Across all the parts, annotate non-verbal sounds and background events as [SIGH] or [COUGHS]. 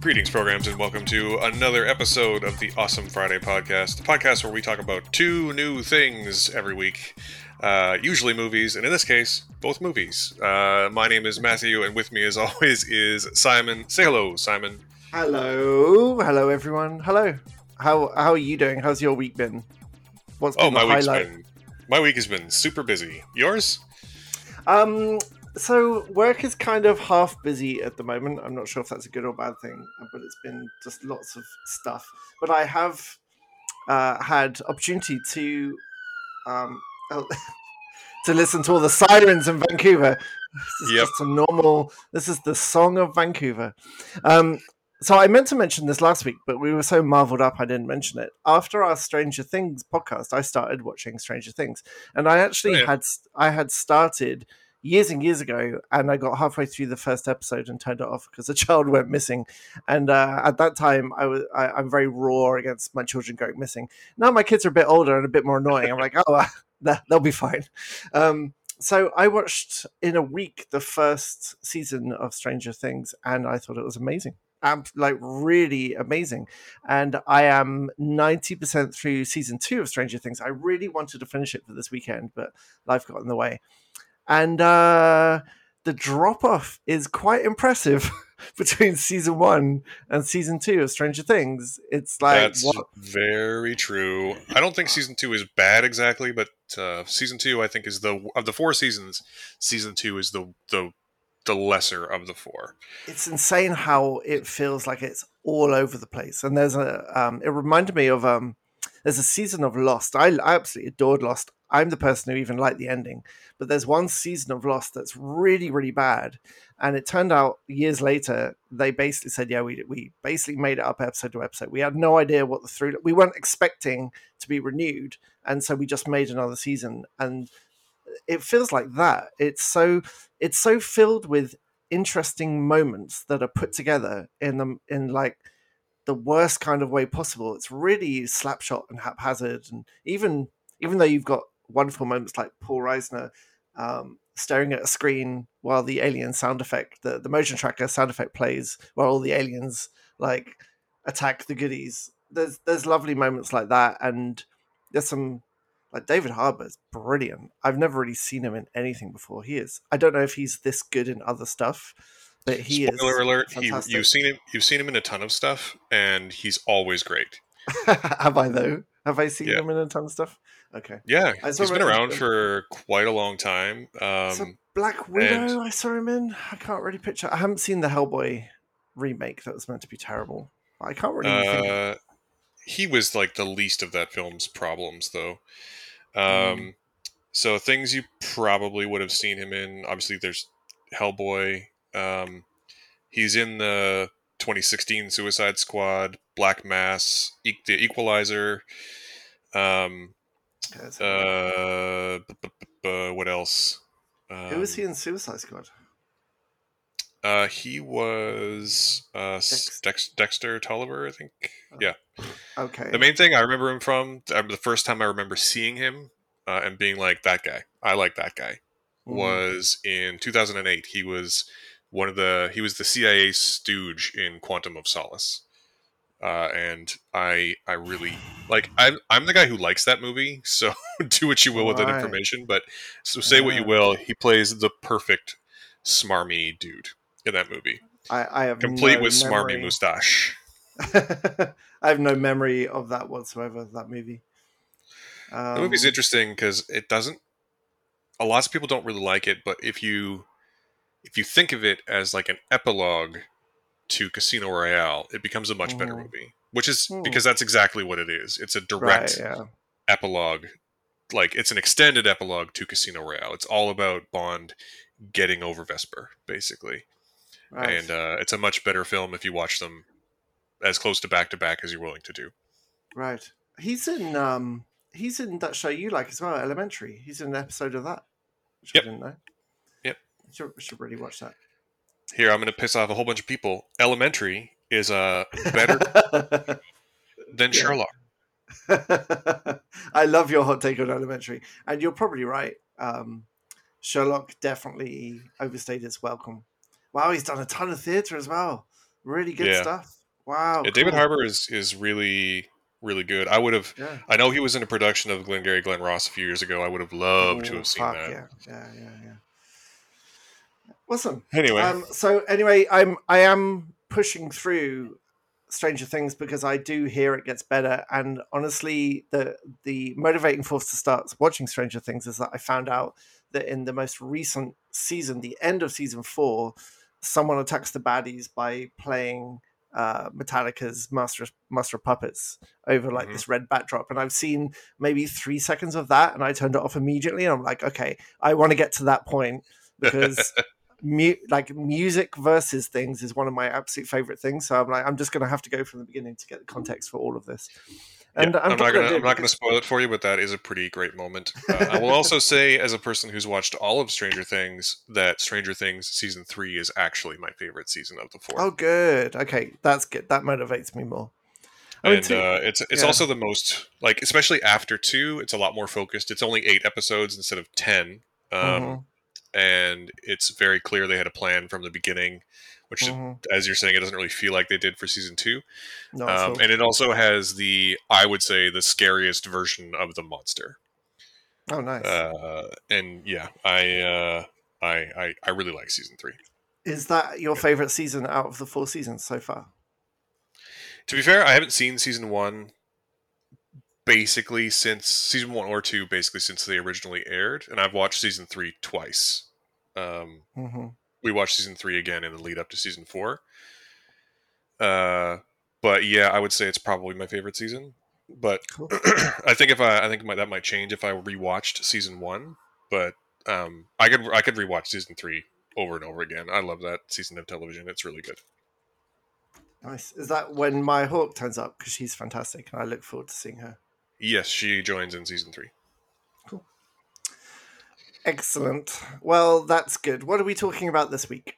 Greetings, programs, and welcome to another episode of the Awesome Friday podcast, the podcast where we talk about two new things every week. Uh, usually movies, and in this case, both movies. Uh, my name is Matthew, and with me, as always, is Simon. Say hello, Simon. Hello, hello, everyone. Hello. How how are you doing? How's your week been? What's been oh, my week's highlight? been my week has been super busy. Yours? Um, so work is kind of half busy at the moment. I'm not sure if that's a good or bad thing, but it's been just lots of stuff. But I have uh, had opportunity to um, [LAUGHS] to listen to all the sirens in Vancouver. This is yep. just a normal. This is the song of Vancouver. Um, so I meant to mention this last week, but we were so marveled up I didn't mention it. After our Stranger Things podcast, I started watching Stranger Things, and I actually oh, yeah. had I had started years and years ago, and I got halfway through the first episode and turned it off because a [LAUGHS] child went missing. And uh, at that time, I was I, am very raw against my children going missing. Now my kids are a bit older and a bit more annoying. I'm like, oh, uh, [LAUGHS] they'll be fine. Um, so I watched in a week the first season of Stranger Things, and I thought it was amazing. Um, like really amazing. And I am 90% through season two of Stranger Things. I really wanted to finish it for this weekend, but life got in the way and uh, the drop off is quite impressive [LAUGHS] between season one and season two of Stranger Things. It's like that's what? very true. I don't think season two is bad exactly, but uh, season two I think is the of the four seasons. Season two is the the the lesser of the four. It's insane how it feels like it's all over the place. And there's a um, it reminded me of um, there's a season of Lost. I, I absolutely adored Lost. I'm the person who even liked the ending, but there's one season of Lost that's really, really bad. And it turned out years later, they basically said, yeah, we, we basically made it up episode to episode. We had no idea what the through, we weren't expecting to be renewed. And so we just made another season. And it feels like that. It's so, it's so filled with interesting moments that are put together in them in like the worst kind of way possible. It's really slapshot and haphazard, and even even though you've got wonderful moments like Paul Reiser um, staring at a screen while the alien sound effect, the, the motion tracker sound effect plays while all the aliens like attack the goodies. There's there's lovely moments like that, and there's some like David Harbour's brilliant. I've never really seen him in anything before. He is. I don't know if he's this good in other stuff, but he Spoiler is. alert! He, you've seen him. You've seen him in a ton of stuff, and he's always great. [LAUGHS] Have I though? Have I seen yeah. him in a ton of stuff? Okay. Yeah, he's been around for quite a long time. Um, so Black Widow, and... I saw him in. I can't really picture. I haven't seen the Hellboy remake that was meant to be terrible. I can't really. Uh, he was like the least of that film's problems, though. Um, mm. So things you probably would have seen him in. Obviously, there's Hellboy. Um, he's in the 2016 Suicide Squad, Black Mass, e- The Equalizer. Um, uh, what else? Um, Who was he in Suicide Squad? Uh, he was uh, Dex- Dex- Dexter Tolliver, I think. Oh. Yeah. Okay. The main thing I remember him from, the first time I remember seeing him uh, and being like, that guy, I like that guy, mm. was in 2008. He was one of the, he was the CIA stooge in Quantum of Solace uh, and I I really like I'm I'm the guy who likes that movie. [LAUGHS] So do what you will with that information. But so say yeah. what you will, he plays the perfect smarmy dude in that movie. I, I have complete no with memory. smarmy mustache. [LAUGHS] I have no memory of that whatsoever. That movie. Um, the movie's interesting because it doesn't. A lot of people don't really like it, but if you if you think of it as like an epilogue to Casino Royale, it becomes a much better mm. movie. Which is mm. because that's exactly what it is. It's a direct right, yeah. epilogue. Like it's an extended epilogue to Casino Royale. It's all about Bond getting over Vesper, basically. Right. And uh, it's a much better film if you watch them as close to back to back as you're willing to do. Right. He's in um he's in that show you like as well, Elementary. He's in an episode of that. Which yep. I didn't know. Should, should really watch that here I'm going to piss off a whole bunch of people. Elementary is uh, better [LAUGHS] than Sherlock. [LAUGHS] I love your hot take on Elementary, and you're probably right. Um, Sherlock definitely overstayed its welcome. Wow, he's done a ton of theatre as well. Really good yeah. stuff. Wow. Yeah, cool. David Harbour is is really really good. I would have. Yeah. I know he was in a production of Glengarry Glen Ross a few years ago. I would have loved to have seen fuck, that. Yeah, yeah, yeah, yeah. Awesome. Anyway, um, so anyway, I'm I am pushing through Stranger Things because I do hear it gets better. And honestly, the the motivating force to start watching Stranger Things is that I found out that in the most recent season, the end of season four, someone attacks the baddies by playing uh, Metallica's Master Master of Puppets over like mm-hmm. this red backdrop, and I've seen maybe three seconds of that, and I turned it off immediately. And I'm like, okay, I want to get to that point [LAUGHS] because mu- like music versus things is one of my absolute favorite things. So I'm like, I'm just going to have to go from the beginning to get the context for all of this. And yeah, I'm, I'm, not gonna I'm not gonna spoil it for you, but that is a pretty great moment. Uh, I will also [LAUGHS] say, as a person who's watched all of Stranger Things, that Stranger Things season three is actually my favorite season of the four. Oh, good. Okay, that's good. That motivates me more. I and uh, it's it's yeah. also the most like, especially after two, it's a lot more focused. It's only eight episodes instead of ten. Um, mm-hmm and it's very clear they had a plan from the beginning which mm-hmm. as you're saying it doesn't really feel like they did for season two no, um, so- and it also has the i would say the scariest version of the monster. Oh nice. Uh, and yeah I, uh, I i i really like season three. Is that your favorite season out of the four seasons so far? To be fair i haven't seen season one basically since season one or two, basically since they originally aired, and I've watched season three twice. Um, mm-hmm. We watched season three again in the lead up to season four. Uh, but yeah, I would say it's probably my favorite season. But cool. [CLEARS THROAT] I think if I, I think my, that might change if I rewatched season one. But um, I could, I could rewatch season three over and over again. I love that season of television. It's really good. Nice. Is that when Maya Hawke turns up? Because she's fantastic, and I look forward to seeing her. Yes, she joins in season three. Cool. Excellent. Well, that's good. What are we talking about this week?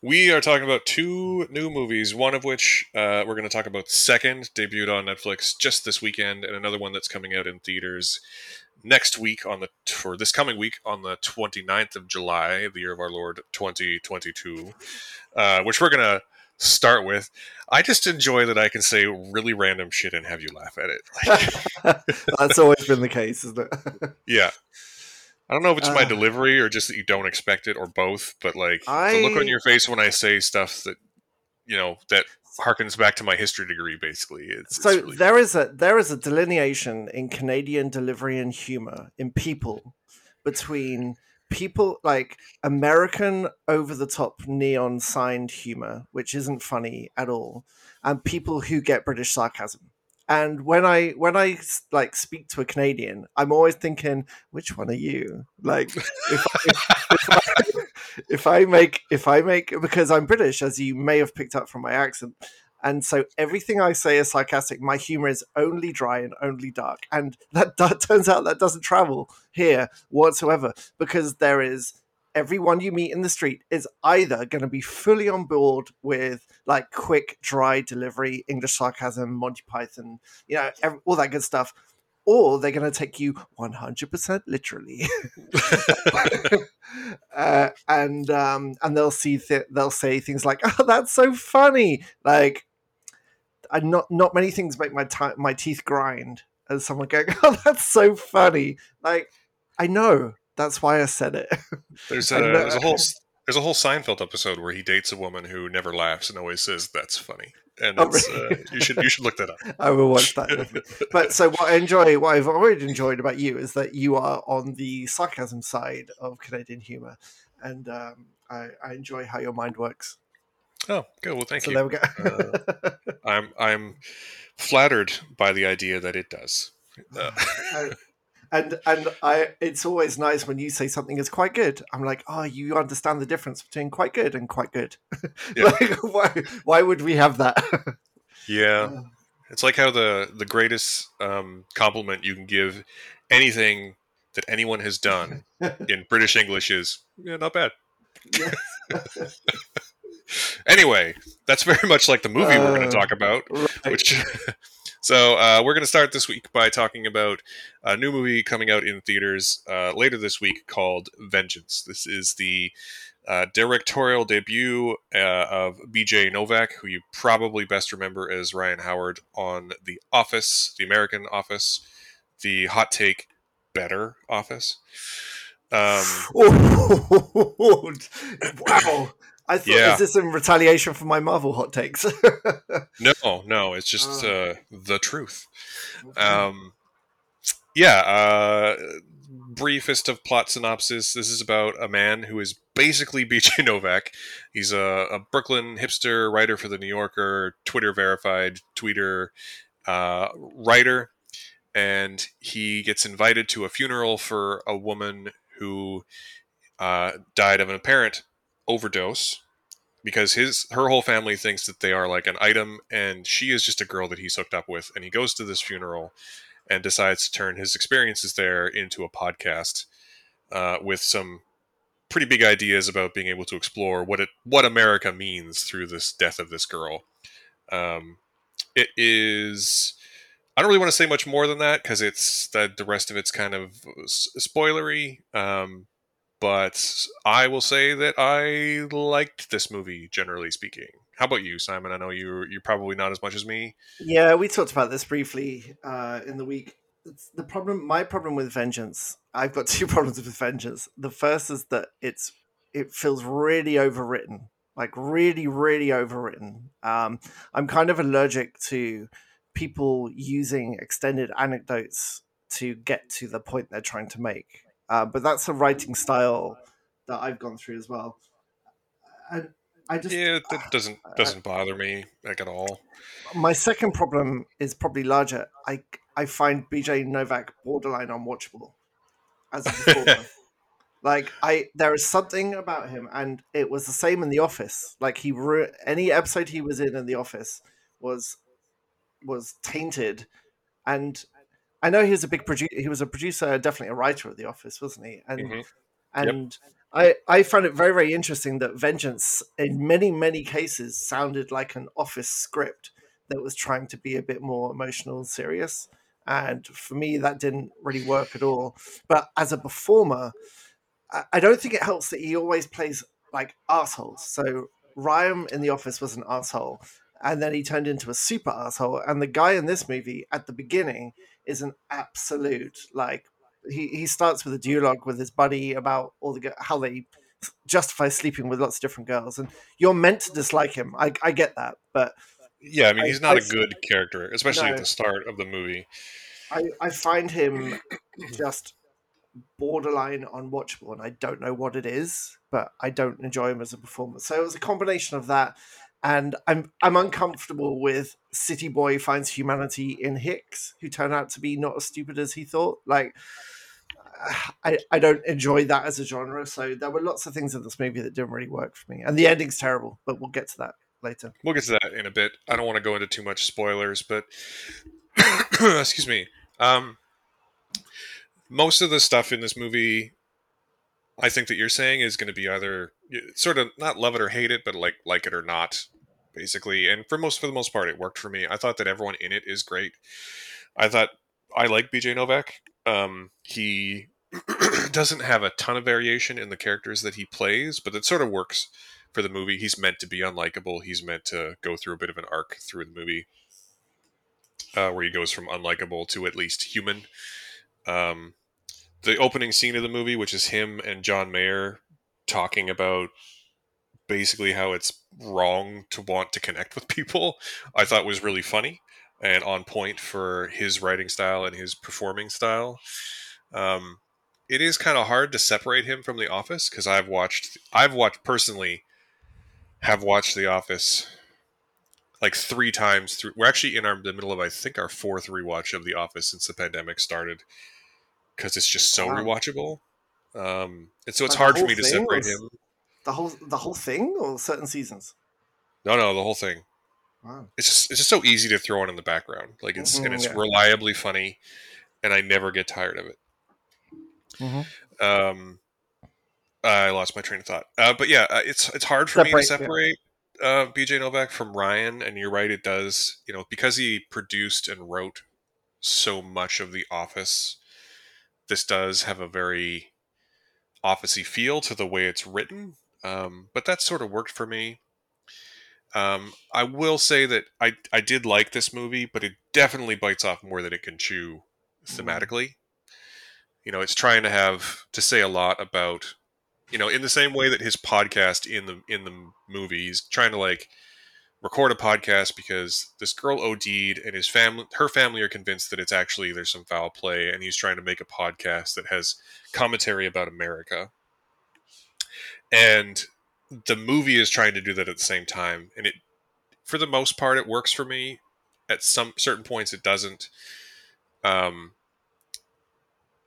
We are talking about two new movies, one of which uh, we're going to talk about second, debuted on Netflix just this weekend, and another one that's coming out in theaters next week on the for this coming week on the 29th of July, the year of our Lord 2022, uh, which we're going to start with. I just enjoy that I can say really random shit and have you laugh at it. [LAUGHS] Like, [LAUGHS] That's always been the case, isn't it? [LAUGHS] yeah. I don't know if it's uh, my delivery or just that you don't expect it or both, but like I... the look on your face when I say stuff that you know that harkens back to my history degree basically it's, so it's really there is a there is a delineation in canadian delivery and humor in people between people like American over the top neon signed humor, which isn't funny at all, and people who get British sarcasm. And when I when I like speak to a Canadian, I'm always thinking, which one are you? Like, if, if, I, [LAUGHS] if I make if I make because I'm British, as you may have picked up from my accent, and so everything I say is sarcastic. My humor is only dry and only dark. And that, [LAUGHS] that turns out that doesn't travel here whatsoever because there is everyone you meet in the street is either going to be fully on board with like quick, dry delivery, English sarcasm, Monty Python, you know, every, all that good stuff, or they're going to take you 100% literally. [LAUGHS] uh, and um, and they'll see th- they'll say things like, "Oh, that's so funny!" Like and not not many things make my t- my teeth grind as someone going, [LAUGHS] "Oh, that's so funny." Like, I know that's why I said it. [LAUGHS] There's a, there's a whole there's a whole Seinfeld episode where he dates a woman who never laughs and always says, "That's funny." And oh, really? uh, you should you should look that up. [LAUGHS] I will watch that. but so what I enjoy, what I've already enjoyed about you is that you are on the sarcasm side of Canadian humor, and um, I, I enjoy how your mind works. Oh, good. Well, thank so you. There we go. uh, I'm I'm flattered by the idea that it does. [LAUGHS] Uh. and and I, it's always nice when you say something is quite good. I'm like, oh, you understand the difference between quite good and quite good. [LAUGHS] Yeah. like, why why would we have that? [LAUGHS] yeah, it's like how the the greatest um, compliment you can give anything that anyone has done in British English is yeah, not bad. Yes anyway, that's [LAUGHS] very much like the movie uh, we're going to talk about, right. which [LAUGHS] So uh, we're going to start this week by talking about a new movie coming out in theaters uh, later this week called Vengeance. This is the uh, directorial debut uh, of B.J. Novak, who you probably best remember as Ryan Howard on The Office, The American Office, the Hot Take Better Office. Um, [LAUGHS] wow. I thought, yeah. is this in retaliation for my Marvel hot takes? [LAUGHS] no, no, it's just oh. uh, the truth. Um, yeah, uh, briefest of plot synopsis. This is about a man who is basically [LAUGHS] BJ Novak. He's a, a Brooklyn hipster writer for the New Yorker, Twitter verified tweeter uh, writer, and he gets invited to a funeral for a woman who uh, died of an apparent overdose because his her whole family thinks that they are like an item and she is just a girl that he's hooked up with and he goes to this funeral and decides to turn his experiences there into a podcast uh, with some pretty big ideas about being able to explore what it what America means through this death of this girl. Um, it is. I don't really want to say much more than that because it's that the rest of it's kind of spoilery. Um, but I will say that I liked this movie, generally speaking. How about you, Simon? I know you you're probably not as much as me. Yeah, we talked about this briefly uh, in the week. It's the problem, my problem with Vengeance, I've got [LAUGHS] two problems with Vengeance. The first is that it's it feels really overwritten, like really, really overwritten. Um, I'm kind of allergic to people using extended anecdotes to get to the point they're trying to make. Uh, but that's a writing style that I've gone through as well. And I just yeah, that doesn't doesn't bother me like at all. My second problem is probably larger. I I find BJ Novak borderline unwatchable as a performer. [LAUGHS] like I, there is something about him, and it was the same in The Office. Like he, any episode he was in in The Office was was tainted, and I know he was a big producer. He was a producer, definitely a writer at The Office, wasn't he? And mm-hmm. and yep. I I found it very very interesting that Vengeance, in many many cases, sounded like an Office script that was trying to be a bit more emotional and serious. And for me, that didn't really work at all. But as a performer, I don't think it helps that he always plays like assholes. So Ryan in The Office was an asshole, and then he turned into a super asshole. And the guy in this movie at the beginning is an absolute like he, he starts with a duologue with his buddy about all the how they justify sleeping with lots of different girls and you're meant to dislike him. I, I get that but yeah i mean he's not I, a good character especially no, at the start of the movie. I i find him [CLEARS THROAT] just borderline unwatchable and i don't know what it is but i don't enjoy him as a performer so it was a combination of that and I'm I'm uncomfortable with City Boy finds humanity in Hicks, who turned out to be not as stupid as he thought. Like, [SIGHS] I I don't enjoy that as a genre. So there were lots of things in this movie that didn't really work for me, and the ending's terrible. But we'll get to that later. We'll get to that in a bit. I don't want to go into too much spoilers, but [COUGHS] excuse me. Um, most of the stuff in this movie I think that you're saying is going to be either sort of not love it or hate it, but like like it or not, basically. And for most for the most part, it worked for me. I thought that everyone in it is great. I thought I like BJ Novak. Um, he [CLEARS THROAT] doesn't have a ton of variation in the characters that he plays, but it sort of works for the movie. He's meant to be unlikable. He's meant to go through a bit of an arc through the movie, uh, where he goes from unlikable to at least human. Um, the opening scene of the movie, which is him and John Mayer talking about basically how it's wrong to want to connect with people, I thought was really funny and on point for his writing style and his performing style. Um, it is kind of hard to separate him from The Office because I've watched, I've watched personally, have watched The Office like three times through. We're actually in our the middle of I think our fourth rewatch of The Office since the pandemic started because it's just so wow. rewatchable. Um, and so it's hard for me to separate him. The whole the whole thing or certain seasons? No, no, the whole thing. Wow. It's just it's just so easy to throw on in the background. Like it's mm-hmm, and it's yeah. reliably funny, and I never get tired of it. Mm-hmm. Um, I lost my train of thought. Uh, but yeah, uh, it's it's hard for separate, me to separate. uh, BJ Novak from Ryan, and you're right. It does. You know, because he produced and wrote so much of The Office. This does have a very officey feel to the way it's written, um, but that sort of worked for me. Um, I will say that I I did like this movie, but it definitely bites off more than it can chew thematically. You know, it's trying to have to say a lot about you know, in the same way that his podcast in the in the movie, he's trying to like record a podcast because this girl OD'd and his family her family are convinced that it's actually there's some foul play and he's trying to make a podcast that has commentary about America. And the movie is trying to do that at the same time and it for the most part it works for me. At some certain points it doesn't. Um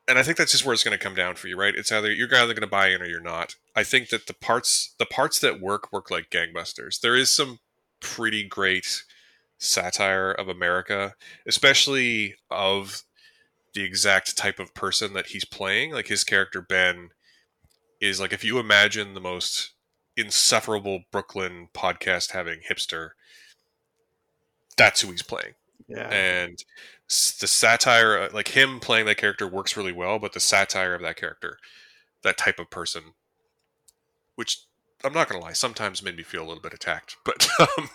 and I think that's just where it's going to come down for you, right? It's either you're either going to buy in or you're not. I think that the parts the parts that work work like gangbusters. There is some pretty great satire of America, especially of the exact type of person that he's playing. Like his character Ben is like if you imagine the most insufferable Brooklyn podcast having hipster, that's who he's playing. Yeah. And the satire, uh, like him playing that character, works really well. But the satire of that character, that type of person, which I'm not gonna lie, sometimes made me feel a little bit attacked. But [LAUGHS] um,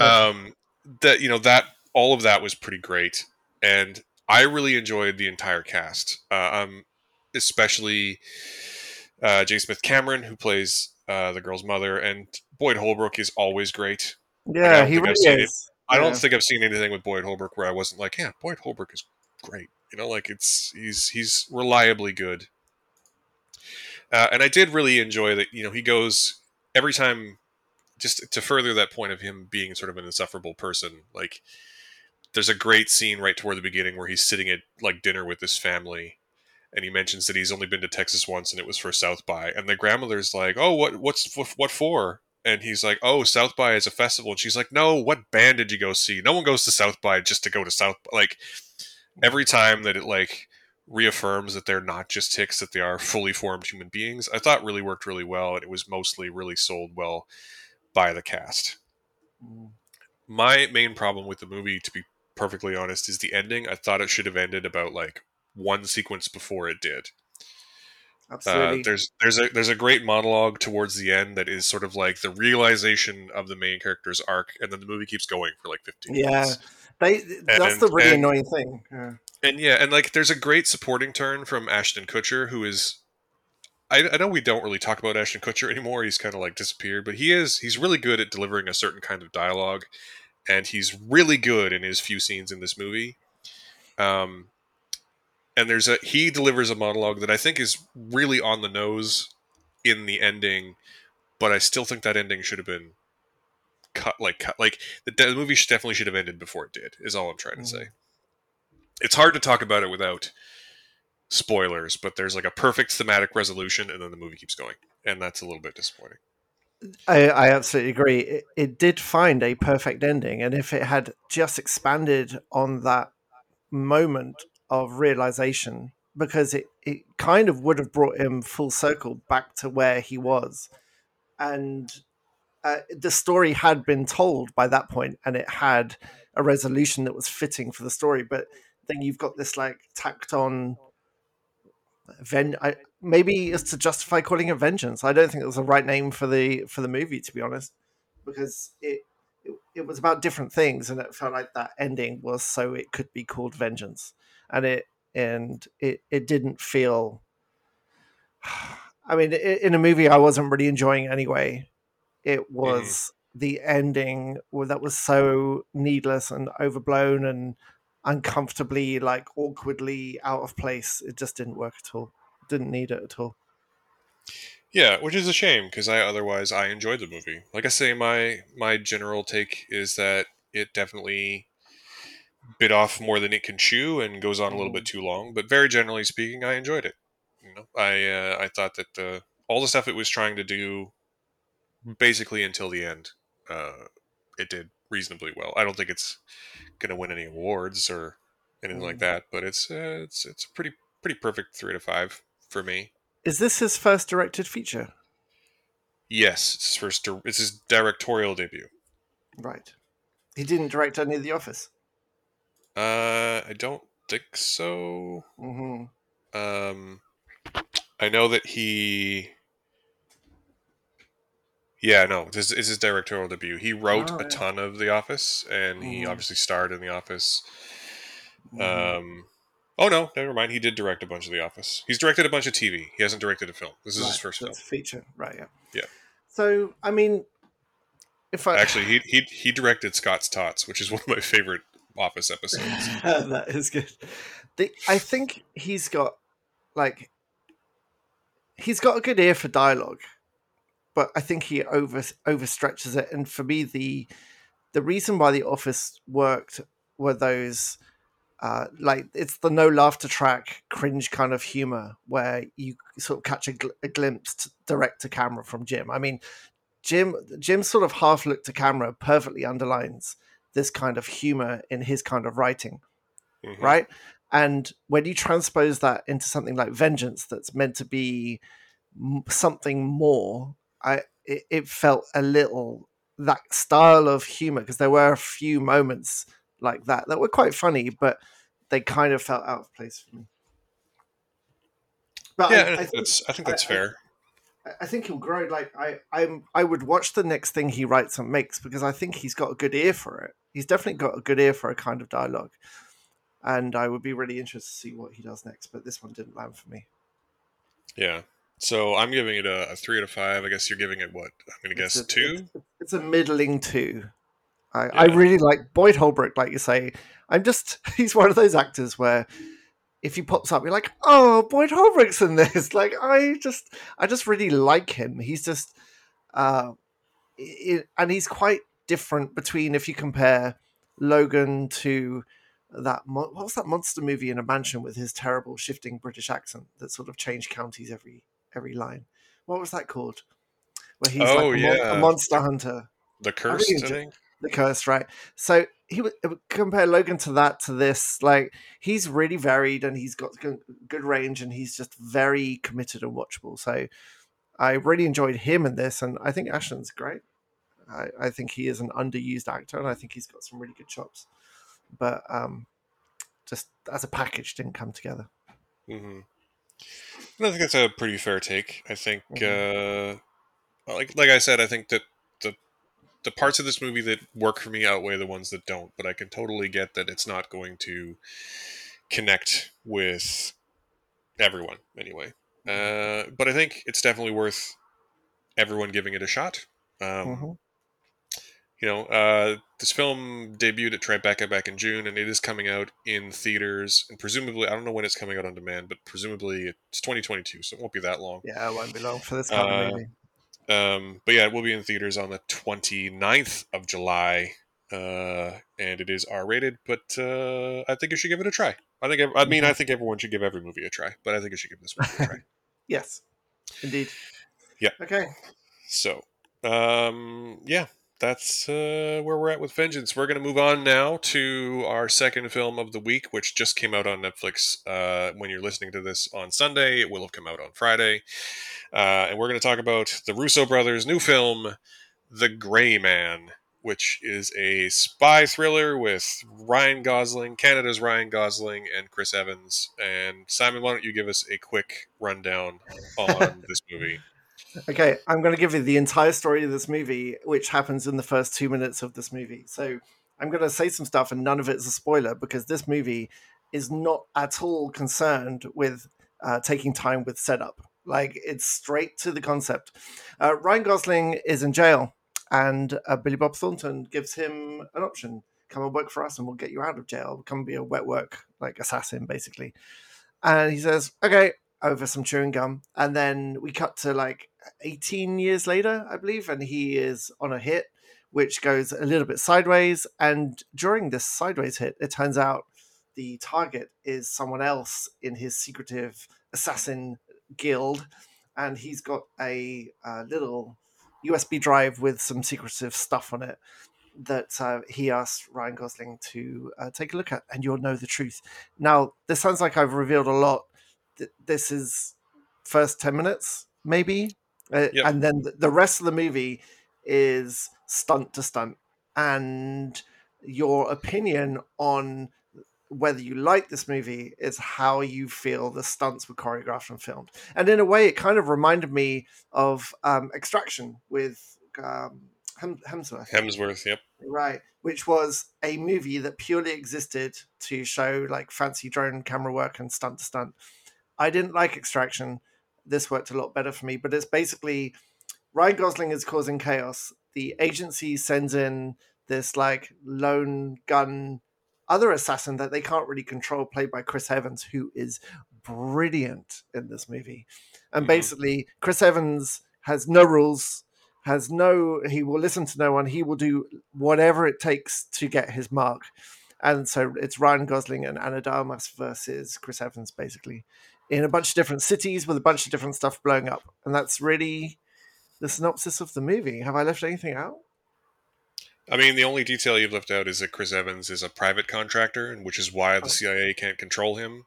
[LAUGHS] um, that you know that all of that was pretty great, and I really enjoyed the entire cast. Uh, um, especially uh, J. Smith Cameron, who plays uh, the girl's mother, and Boyd Holbrook is always great. Yeah, he really is. I don't think I've seen anything with Boyd Holbrook where I wasn't like, yeah, Boyd Holbrook is great. You know, like it's he's he's reliably good. Uh, and I did really enjoy that. You know, he goes every time just to further that point of him being sort of an insufferable person. Like, there's a great scene right toward the beginning where he's sitting at like dinner with his family, and he mentions that he's only been to Texas once and it was for South by. And the grandmother's like, "Oh, what what's what for?" and he's like, "Oh, South by is a festival," and she's like, "No, what band did you go see? No one goes to South by just to go to South." By. Like every time that it like reaffirms that they're not just ticks, that they are fully formed human beings. I thought really worked really well, and it was mostly really sold well by the cast. Mm. My main problem with the movie, to be perfectly honest, is the ending. I thought it should have ended about like one sequence before it did. Absolutely. Uh, there's there's a there's a great monologue towards the end that is sort of like the realization of the main character's arc, and then the movie keeps going for like 15 yeah. minutes. They that's and, the really and, annoying thing. Yeah. And yeah, and like there's a great supporting turn from Ashton Kutcher, who is I, I know we don't really talk about Ashton Kutcher anymore. He's kind of like disappeared, but he is he's really good at delivering a certain kind of dialogue, and he's really good in his few scenes in this movie. Um, and there's a he delivers a monologue that I think is really on the nose in the ending, but I still think that ending should have been cut like cut like the, the movie should, definitely should have ended before it did. Is all I'm trying to mm-hmm. say. It's hard to talk about it without spoilers, but there's like a perfect thematic resolution, and then the movie keeps going, and that's a little bit disappointing. I, I absolutely agree. It, it did find a perfect ending, and if it had just expanded on that moment of realization because it, it kind of would have brought him full circle back to where he was. And uh, the story had been told by that point and it had a resolution that was fitting for the story. But then you've got this like tacked on. Ven- I, maybe it's to justify calling it vengeance. I don't think it was the right name for the for the movie, to be honest, because it, it it was about different things, and it felt like that ending was so it could be called vengeance and it and it it didn't feel. [SIGHS] I mean, in a movie I wasn't really enjoying anyway. It mm-hmm. was mm. the ending that was so needless and overblown and uncomfortably, like awkwardly out of place. It just didn't work at all. Didn't need it at all. Yeah, which is a shame because I otherwise I enjoyed the movie. Like I say, my my general take is that it definitely bit off more than it can chew and goes on a little bit mm. too long. But very generally speaking, I enjoyed it. You know, I uh, I thought that the all the stuff it was trying to do, basically until the end, uh, it did reasonably well. I don't think it's going to win any awards or anything like mm. that, but it's uh, it's it's a pretty pretty perfect three to five for me. Is this his first directed feature? Yes, it's his first. It's his directorial debut. Right. He didn't direct any of The Office. Uh, I don't think so. Mm-hmm. Um, I know that he. Yeah, no, this is his directorial debut. He wrote a ton of The Office, and he Mhm. obviously starred in The Office. Mhm. Um, oh no, never mind. He did direct a bunch of The Office. He's directed a bunch of TV. He hasn't directed a film. This is his first film. it's a feature, right? Yeah. Yeah. So I mean, if I Actually, he he he directed Scott's Tots, which is [LAUGHS] one of my favorite Office episodes. [LAUGHS] that is good. The, I think he's got like he's got a good ear for dialogue, but I think he over overstretches it. And for me, the the reason why the Office worked were those uh, like it's the no laughter track cringe kind of humor where you sort of catch a, gl- a glimpse to direct to camera from Jim. I mean, Jim Jim's sort of half look to camera perfectly underlines this kind of humor in his kind of writing Mhm. right? And when you transpose that into something like Vengeance, that's meant to be something more, I it, it felt a little that style of humor because there were a few moments like that that were quite funny, but they kind of felt out of place for me. But Yeah, I, I, think that's I think that's I- fair. I- I think he'll grow. Like I, I'm, I would watch the next thing he writes and makes because I think he's got a good ear for it. He's definitely got a good ear for a kind of dialogue, and I would be really interested to see what he does next. But this one didn't land for me. Yeah. So I'm giving it a, a three out of five. I guess you're giving it what? I'm gonna guess a- two. It's, it's a middling two. I, I really like Boyd Holbrook. Like you say, I'm just [LAUGHS] he's one of those actors where if he pops up, you're like, oh, Boyd Holbrook's in this. [LAUGHS] Like I just, I just really like him. He's just, uh, it, and he's quite different between if you compare Logan to that mo- what was that monster movie in a mansion with his terrible shifting British accent that sort of changed counties every every line. What was that called? Where he's Oh, like a, mon- a monster hunter The curse really think. the curse, right? So he would compare Logan to that to this. Like he's really varied and he's got good, good range and he's just very committed and watchable. So I really enjoyed him in this, and I think Ashton's great. I, I think he is an underused actor, and I think he's got some really good chops. But um, just as a package, didn't come together. hmm And I think that's a pretty fair take. I think, uh, like like I said, I think that the the parts of this movie that work for me outweigh the ones that don't. But I can totally get that it's not going to connect with everyone anyway. Uh, but I think it's definitely worth everyone giving it a shot. Um, Mhm. You know, uh, this film debuted at Tribeca back in June, and it is coming out in theaters, and presumably, I don't know when it's coming out on demand, but presumably it's 2022, so it won't be that long. Yeah, it won't be long for this kind Uh, of movie. Um, but yeah, it will be in theaters on the 29th of July, uh, and it is R-rated. But uh, I think you should give it a try. I think, I mean, I think everyone should give every movie a try, but I think you should give this movie a try. [LAUGHS] Yes, indeed. Yeah. Okay. So, um, yeah, that's uh, where we're at with Vengeance. We're going to move on now to our second film of the week, which just came out on Netflix. Uh, when you're listening to this on Sunday, it will have come out on Friday. Uh, and we're going to talk about the Russo brothers' new film, The Gray Man, which is a spy thriller with Ryan Gosling, Canada's Ryan Gosling, and Chris Evans. And Simon, why don't you give us a quick rundown on [LAUGHS] this movie? Okay, I'm going to give you the entire story of this movie, which happens in the first two minutes of this movie. So I'm going to say some stuff, and none of it's a spoiler because this movie is not at all concerned with uh, taking time with setup. Like it's straight to the concept. Uh, Ryan Gosling is in jail, and uh, Billy Bob Thornton gives him an option: come and work for us, and we'll get you out of jail. Come be a wet work like assassin, basically. And he says, "Okay." Over some chewing gum, and then we cut to like 18 years later, I believe, and he is on a hit, which goes a little bit sideways. And during this sideways hit, it turns out the target is someone else in his secretive assassin guild, and he's got a, uh little USB drive with some secretive stuff on it that uh, he asked Ryan Gosling to uh, take a look at, and you'll know the truth. Now, this sounds like I've revealed a lot. Th- This is first 10 minutes, maybe uh, yep. and then the rest of the movie is stunt to stunt, and your opinion on whether you like this movie is how you feel the stunts were choreographed and filmed. And in a way, it kind of reminded me of um, Extraction with um, Hem- Hemsworth. Hemsworth, yep. Right, which was a movie that purely existed to show like fancy drone camera work and stunt to stunt. I didn't like Extraction. This worked a lot better for me, but it's basically Ryan Gosling is causing chaos. The agency sends in this like lone gun other assassin that they can't really control, played by Chris Evans, who is brilliant in this movie. And mm-hmm. basically, Chris Evans has no rules, has no, he will listen to no one, he will do whatever it takes to get his mark. And so it's Ryan Gosling and Ana de Armas versus Chris Evans, basically, in a bunch of different cities with a bunch of different stuff blowing up. And that's really the synopsis of the movie. Have I left anything out? I mean, the only detail you've left out is that Chris Evans is a private contractor, which is why the oh. CIA can't control him.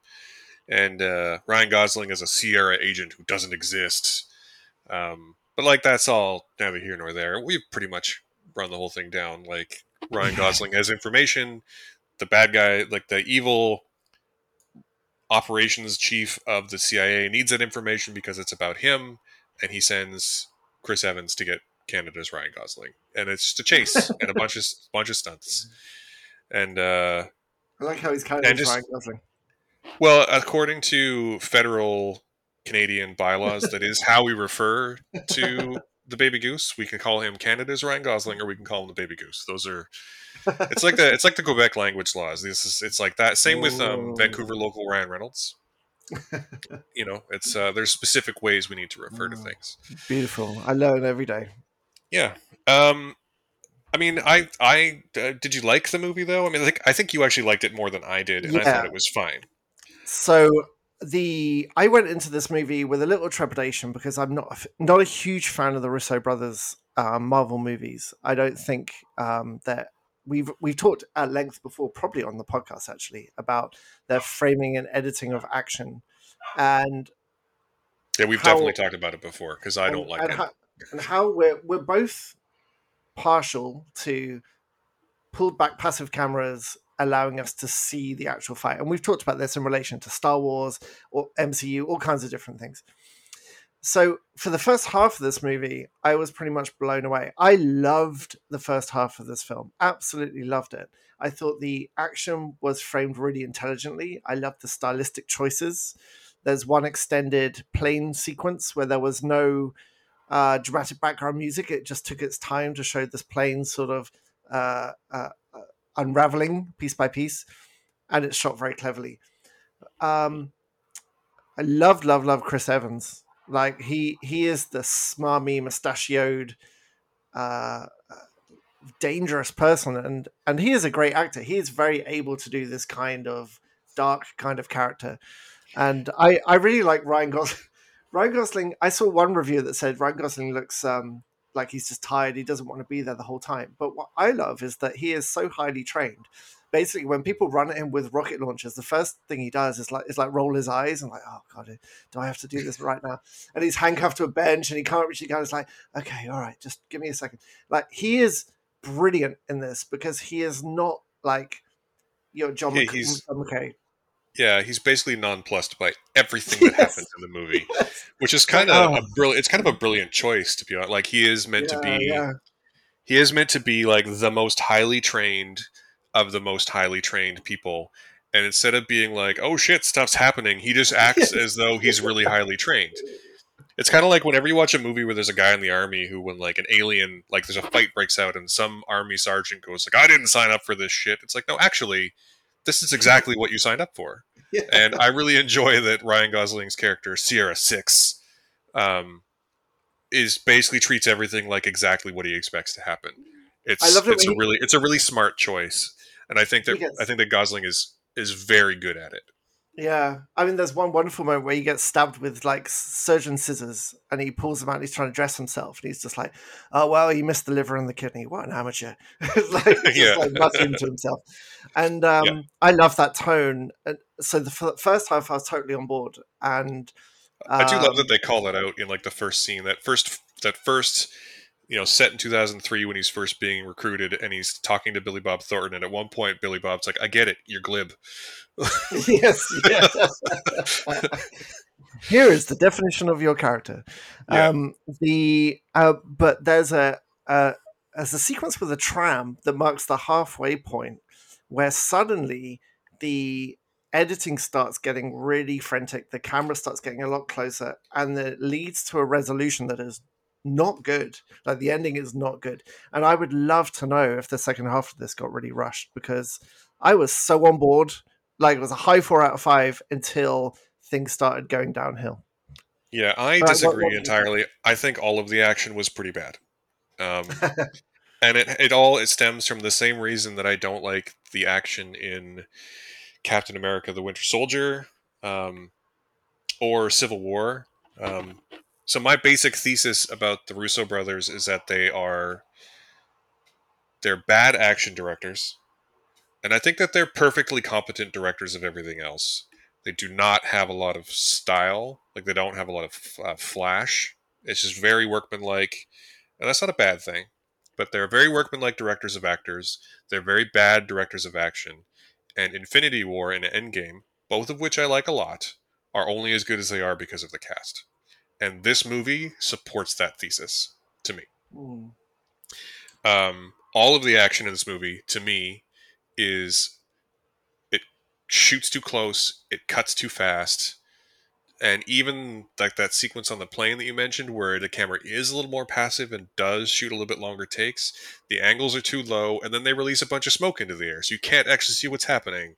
And uh, Ryan Gosling is a Sierra agent who doesn't exist. Um, but like that's all neither here nor there. We've pretty much run the whole thing down. Like Ryan [LAUGHS] Gosling has information. The bad guy, like the evil operations chief of the CIA, needs that information because it's about him, and he sends Chris Evans to get Canada's Ryan Gosling, and it's just a chase [LAUGHS] and a bunch of bunch of stunts. And uh, I like how he's kind of Ryan Gosling. Well, according to federal Canadian bylaws, that is how we refer to the baby goose. We can call him Canada's Ryan Gosling, or we can call him the baby goose. Those are. [LAUGHS] It's like the it's like the Quebec language laws. This is it's like that. Same with um, Vancouver local Ryan Reynolds. [LAUGHS] you know, it's uh, there's specific ways we need to refer to things. Beautiful. I learn every day. Yeah. Um, I mean, I, I uh, did you like the movie though? I mean, I think I think you actually liked it more than I did, and yeah. I thought it was fine. So the I went into this movie with a little trepidation because I'm not not a huge fan of the Russo brothers um, Marvel movies. I don't think um, that we've we've talked at length before, probably on the podcast actually, about their framing and editing of action, and yeah, we've how, definitely talked about it before because I don't like it. How, and how we're we're both partial to pulled back passive cameras allowing us to see the actual fight. And we've talked about this in relation to Star Wars or MCU, all kinds of different things. So for the first half of this movie, I was pretty much blown away. I loved the first half of this film. Absolutely loved it. I thought the action was framed really intelligently. I loved the stylistic choices. There's one extended plane sequence where there was no uh, dramatic background music. It just took its time to show this plane sort of uh, uh, uh, unraveling piece by piece, and it's shot very cleverly. Um, I love, love, love Chris Evans. Like he he is the smarmy, mustachioed, uh, dangerous person, and and he is a great actor. He is very able to do this kind of dark kind of character, and I I really like Ryan Gosling. [LAUGHS] Ryan Gosling, I saw one review that said Ryan Gosling looks um, like he's just tired. He doesn't want to be there the whole time. But what I love is that he is so highly trained. Basically, when people run at him with rocket launchers, the first thing he does is like is like roll his eyes and like, oh god, eh, do I have to do this right now? And he's handcuffed to a bench and he can't reach the gun. It's like, okay, all right, just give me a second. Like he is brilliant in this because he is not like you know John yeah, McKay yeah, he's basically nonplussed by everything that yes. happens in the movie, [LAUGHS] which is kind of oh. a brilliant. It's kind of a brilliant choice to be honest. Like he is meant yeah, to be, yeah. he is meant to be like the most highly trained of the most highly trained people, and instead of being like, "Oh shit, stuff's happening," he just acts [LAUGHS] as though he's really highly trained. It's kind of like whenever you watch a movie where there's a guy in the army who, when like an alien, like there's a fight breaks out, and some army sergeant goes like, "I didn't sign up for this shit." It's like, no, actually this is exactly what you signed up for. Yeah. And I really enjoy that Ryan Gosling's character, Sierra Six, um, is basically treats everything like exactly what he expects to happen. It's I love it it's a he, really it's a really smart choice, and I think that I think that Gosling is is very good at it. Yeah, I mean, there's one wonderful moment where he gets stabbed with like surgeon scissors, and he pulls them out. And he's trying to dress himself, and he's just like, "Oh well, he missed the liver and the kidney. What an amateur!" [LAUGHS] like, [LAUGHS] yeah. like muttering to himself. And um, yeah. I love that tone. And so the f- first half, I was totally on board, and I do love that um, they call it out in like the first scene. That first, that first, you know, set in 2003 when he's first being recruited, and he's talking to Billy Bob Thornton. And at one point, Billy Bob's like, "I get it, you're glib." [LAUGHS] yes, yes. [LAUGHS] Here is the definition of your character. Yeah. Um, the uh, but there's a, a there's a sequence with a tram that marks the halfway point where suddenly the editing starts getting really frantic. The camera starts getting a lot closer, and it leads to a resolution that is not good. Like the ending is not good. And I would love to know if the second half of this got really rushed because I was so on board. Like it was a high four out of five until things started going downhill. Yeah, I but disagree what, what, entirely. I think all of the action was pretty bad. Um, [LAUGHS] and it it all it stems from the same reason that I don't like the action in Captain America: The Winter Soldier um, or Civil War. Um, so my basic thesis about the Russo brothers is that they are they're bad action directors, and I think that they're perfectly competent directors of everything else. They do not have a lot of style, like they don't have a lot of uh, flash. It's just very workmanlike, and that's not a bad thing. But they're very workmanlike directors of actors. They're very bad directors of action, and Infinity War and Endgame, both of which I like a lot, are only as good as they are because of the cast. And this movie supports that thesis to me. Mm. Um, all of the action in this movie, to me, is it shoots too close, it cuts too fast, and even like that sequence on the plane that you mentioned where the camera is a little more passive and does shoot a little bit longer takes the angles are too low and then they release a bunch of smoke into the air so you can't actually see what's happening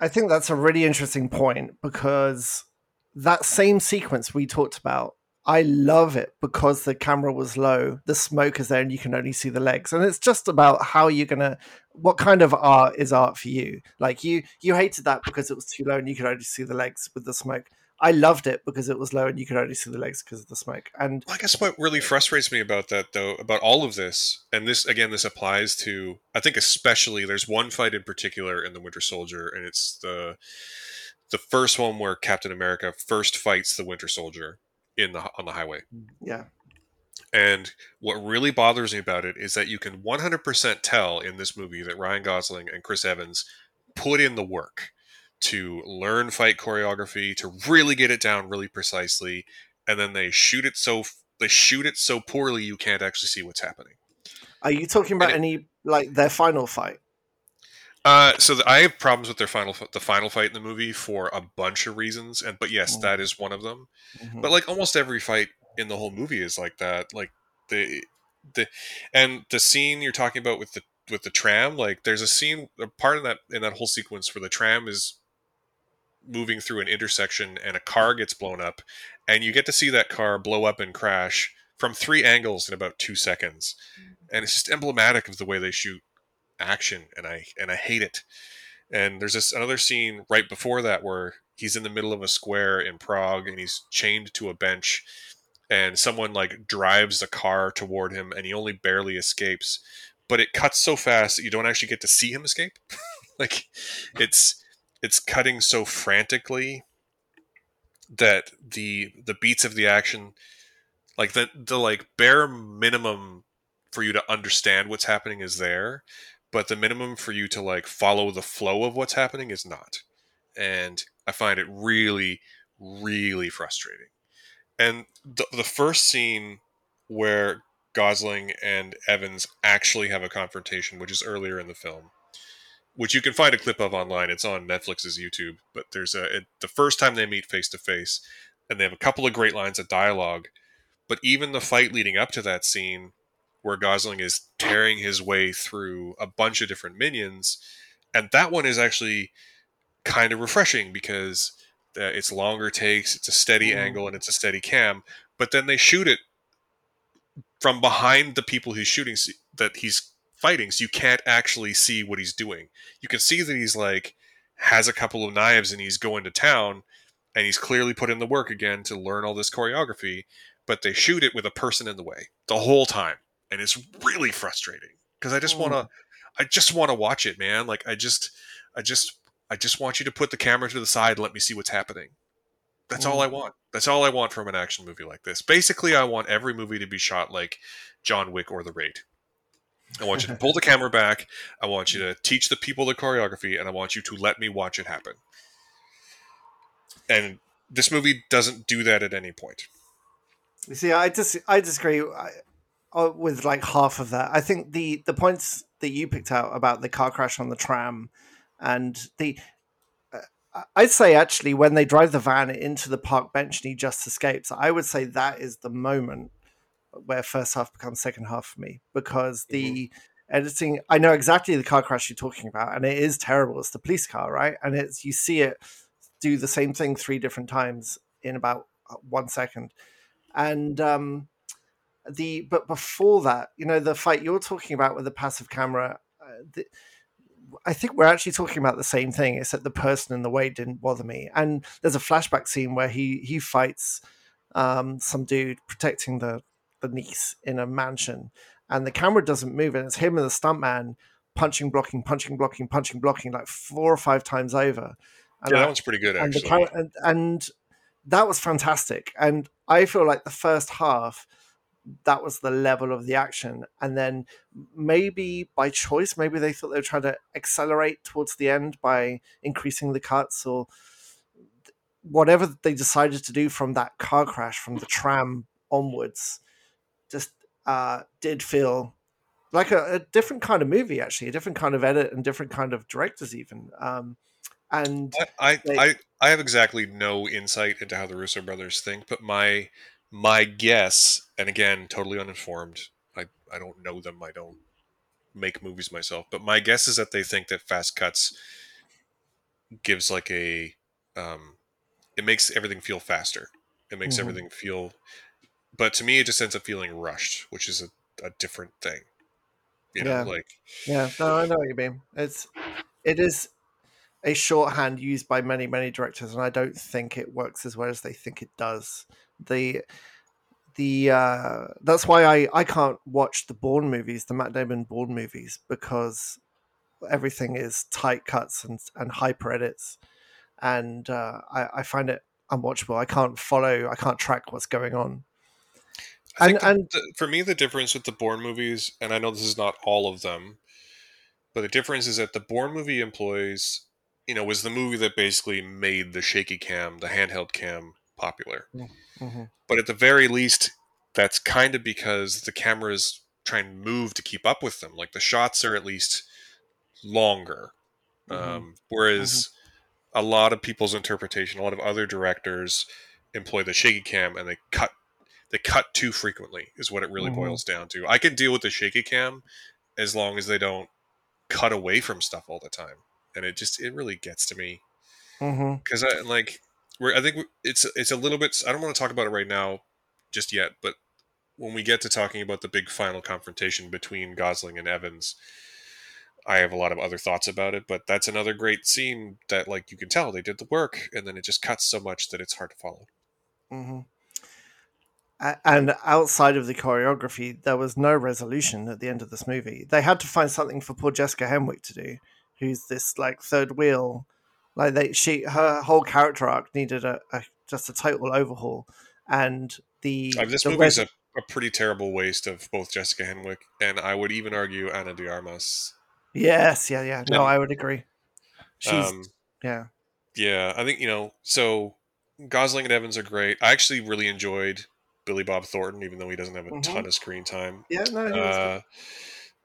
i think that's a really interesting point because that same sequence we talked about I love it because the camera was low, the smoke is there, and you can only see the legs. And it's just about how you're gonna, what kind of art is art for you? Like you, you hated that because it was too low and you could only see the legs with the smoke. I loved it because it was low and you could only see the legs because of the smoke. And well, I guess what really frustrates me about that, though, about all of this, and this again, this applies to, I think especially there's one fight in particular in the Winter Soldier, and it's the the first one where Captain America first fights the Winter Soldier in the on the highway. Yeah. And what really bothers me about it is that you can 100% tell in this movie that Ryan Gosling and Chris Evans put in the work to learn fight choreography, to really get it down really precisely, and then they shoot it so they shoot it so poorly you can't actually see what's happening. Are you talking about it, any like their final fight? Uh, so the, I have problems with their final the final fight in the movie for a bunch of reasons, and but yes, mm-hmm. that is one of them. Mm-hmm. But like almost every fight in the whole movie is like that. Like the the and the scene you're talking about with the with the tram, like there's a scene, a part of that in that whole sequence where the tram is moving through an intersection and a car gets blown up and you get to see that car blow up and crash from three angles in about two seconds and it's just emblematic of the way they shoot action and i and i hate it. And there's this another scene right before that where he's in the middle of a square in prague and he's chained to a bench and someone like drives a car toward him and he only barely escapes. But it cuts so fast that you don't actually get to see him escape. [LAUGHS] Like it's it's cutting so frantically that the the beats of the action like the the like bare minimum for you to understand what's happening is there but the minimum for you to like follow the flow of what's happening is not and i find it really really frustrating and the, the first scene where gosling and evans actually have a confrontation which is earlier in the film which you can find a clip of online. It's on Netflix's YouTube. But there's a it, the first time they meet face to face, and they have a couple of great lines of dialogue. But even the fight leading up to that scene, where Gosling is tearing his way through a bunch of different minions, and that one is actually kind of refreshing because uh, it's longer takes, it's a steady mm. angle, and it's a steady cam. But then they shoot it from behind the people he's shooting that he's fighting, so you can't actually see what he's doing. You can see that he's like has a couple of knives and he's going to town, and he's clearly put in the work again to learn all this choreography. But they shoot it with a person in the way the whole time, and it's really frustrating because I just want to. I just want to watch it, man. Like I just, I just, I just want you to put the camera to the side and let me see what's happening. That's all I want. That's all I want from an action movie like this. Basically, I want every movie to be shot like John Wick or The Raid. I want you to pull the camera back. I want you to [LAUGHS] teach the people the choreography, and I want you to let me watch it happen. And this movie doesn't do that at any point. You see, I just I disagree uh, with like half of that. I think the the points that you picked out about the car crash on the tram and the uh, I'd say actually when they drive the van into the park bench and he just escapes, I would say that is the moment where first half becomes second half for me because the mm-hmm. editing I know exactly the car crash you're talking about and it is terrible. It's the police car, right? And it's you see it do the same thing three different times in about uh, one second. And um the but before that, you know, the fight you're talking about with the passive camera, uh, the, I think we're actually talking about the same thing. Except the person in the way didn't bother me. And there's a flashback scene where he he fights um, some dude protecting the the niece in a mansion, and the camera doesn't move, and it's him and the stuntman punching, blocking, punching, blocking, punching, blocking like four or five times over. And yeah, that one's pretty good actually. And, and, and that was fantastic. And I feel like the first half that was the level of the action and then maybe by choice maybe they thought they were trying to accelerate towards the end by increasing the cuts or whatever they decided to do from that car crash from the tram onwards just uh, did feel like a, a, different kind of movie actually a different kind of edit and different kind of directors even um, and I, I, they, I, I have exactly no insight into how the russo brothers think but my my guess, and again, totally uninformed. I, I don't know them. I don't make movies myself, but my guess is that they think that fast cuts gives like a um, it makes everything feel faster. It makes mm-hmm. everything feel, but to me, it just ends up feeling rushed, which is a, a different thing. You know, yeah. like yeah, no, I know what you mean. It's it is a shorthand used by many many directors, and I don't think it works as well as they think it does the the uh, that's why I I can't watch the Bourne movies, the Matt Damon Bourne movies, because everything is tight cuts and and hyper edits, and uh, I, I find it unwatchable. I can't follow. I can't track what's going on. and and the, for me, the difference with the Bourne movies, and I know this is not all of them, but the difference is that the Bourne movie employs, you know, was the movie that basically made the shaky cam, the handheld cam popular. Mm-hmm. But at the very least, that's kind of because the cameras try and move to keep up with them. Like the shots are at least longer. Mm-hmm. Um, whereas mm-hmm. a lot of people's interpretation, a lot of other directors employ the shaky cam and they cut they cut too frequently is what it really mm-hmm. boils down to. I can deal with the shaky cam as long as they don't cut away from stuff all the time. And it just it really gets to me because mm-hmm. I like we're, I think it's it's a little bit. I don't want to talk about it right now, just yet. But when we get to talking about the big final confrontation between Gosling and Evans, I have a lot of other thoughts about it. But that's another great scene that, like, you can tell they did the work, and then it just cuts so much that it's hard to follow. Mm-hmm. And outside of the choreography, there was no resolution at the end of this movie. They had to find something for poor Jessica Henwick to do, who's this like third wheel like they, she, her whole character arc needed a, a just a total overhaul, and the this the movie is a, a, pretty terrible waste of both Jessica Henwick and I would even argue Ana de Armas. Yes, yeah, yeah. No, I would agree. She's um, yeah, yeah. I think you know. So Gosling and Evans are great. I actually really enjoyed Billy Bob Thornton, even though he doesn't have a mm-hmm. ton of screen time. Yeah, no. Uh,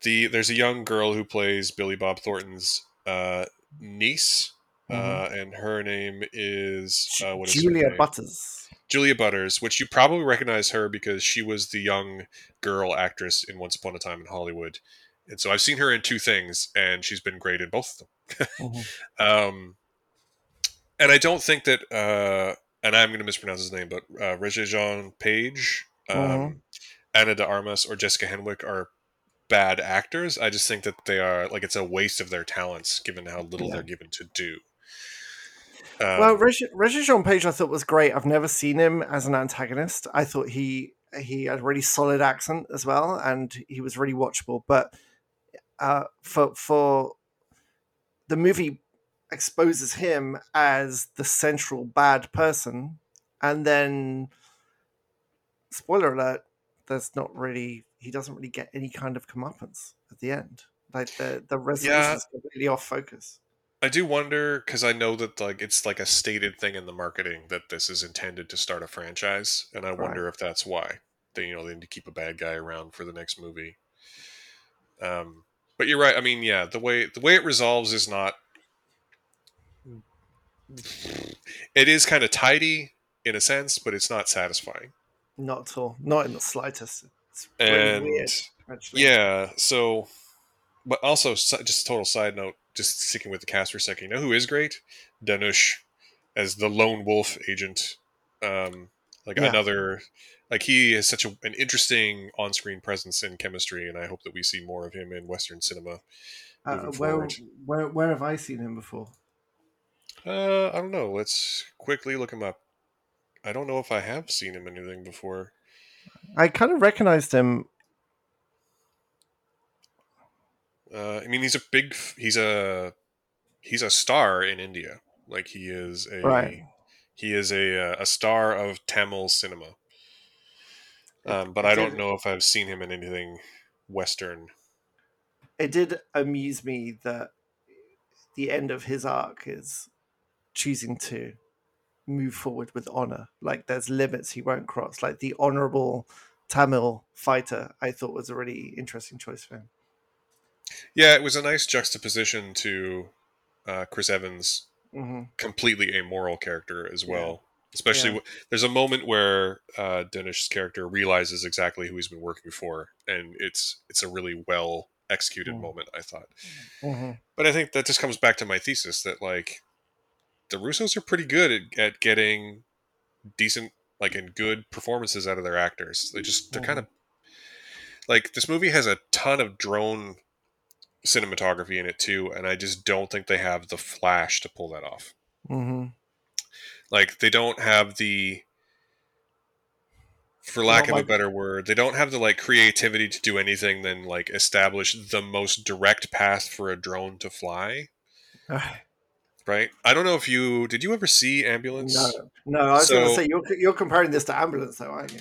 the there's a young girl who plays Billy Bob Thornton's uh, niece Mm-hmm. Uh, and her name is uh, what is Julia Butters. Julia Butters, which you probably recognize her because she was the young girl actress in Once Upon a Time in Hollywood, and so I've seen her in two things, and she's been great in both of them. mm-hmm. [LAUGHS] um, and I don't think that, uh, and I'm going to mispronounce his name, but uh, Regé-Jean Page, um, mm-hmm. Ana de Armas, or Jessica Henwick are bad actors. I just think that they are like it's a waste of their talents given how little yeah. they're given to do. Um, well, Regé-Jean Page, I thought was great. I've never seen him as an antagonist. I thought he he had a really solid accent as well, and he was really watchable. But uh, for for the movie exposes him as the central bad person, and then spoiler alert, there's not really he doesn't really get any kind of comeuppance at the end. Like the the resolution Yeah. is completely off focus. I do wonder because I know that like it's like a stated thing in the marketing that this is intended to start a franchise, and I Right. wonder if that's why they you know they need to keep a bad guy around for the next movie. Um, but you're right. I mean, yeah, the way the way it resolves is not. It is kind of tidy in a sense, but it's not satisfying. Not at all. Not in the slightest. It's really And weird. Actually. yeah, so, but also just a total side note, just sticking with the cast for a second. You know who is great? Dhanush as the lone wolf agent. Um, like Yeah. another, like he has such a, an interesting on-screen presence and chemistry, and I hope that we see more of him in Western cinema. Uh, where, where where have I seen him before? Uh, I don't know. Let's quickly look him up. I don't know if I have seen him in anything before. I kind of recognized him. Uh, I mean, he's a big. He's a he's a star in India. Like he is a Right. he is a uh, a star of Tamil cinema. Um, but I don't know if I've seen him in anything Western. It did amuse me that the end of his arc is choosing to move forward with honor. Like there's limits he won't cross. Like the honorable Tamil fighter, I thought was a really interesting choice for him. Yeah, it was a nice juxtaposition to uh, Chris Evans' hmm completely amoral character as Yeah. well. Especially, Yeah. w- there's a moment where uh, Dhanush's character realizes exactly who he's been working for, and it's it's a really well executed Mm. moment. I thought. hmm But I think that just comes back to my thesis that like the Russos are pretty good at, at getting decent like and good performances out of their actors. They just they're kind of like this movie has a ton of drone cinematography in it too, and I just don't think they have the flash to pull that off. hmm Like they don't have the for lack of like- a better word, they don't have the like creativity to do anything than like establish the most direct path for a drone to fly. [SIGHS] right? I don't know if you did you ever see Ambulance? No, no. I was going to say you're you're comparing this to ambulance, though, aren't you?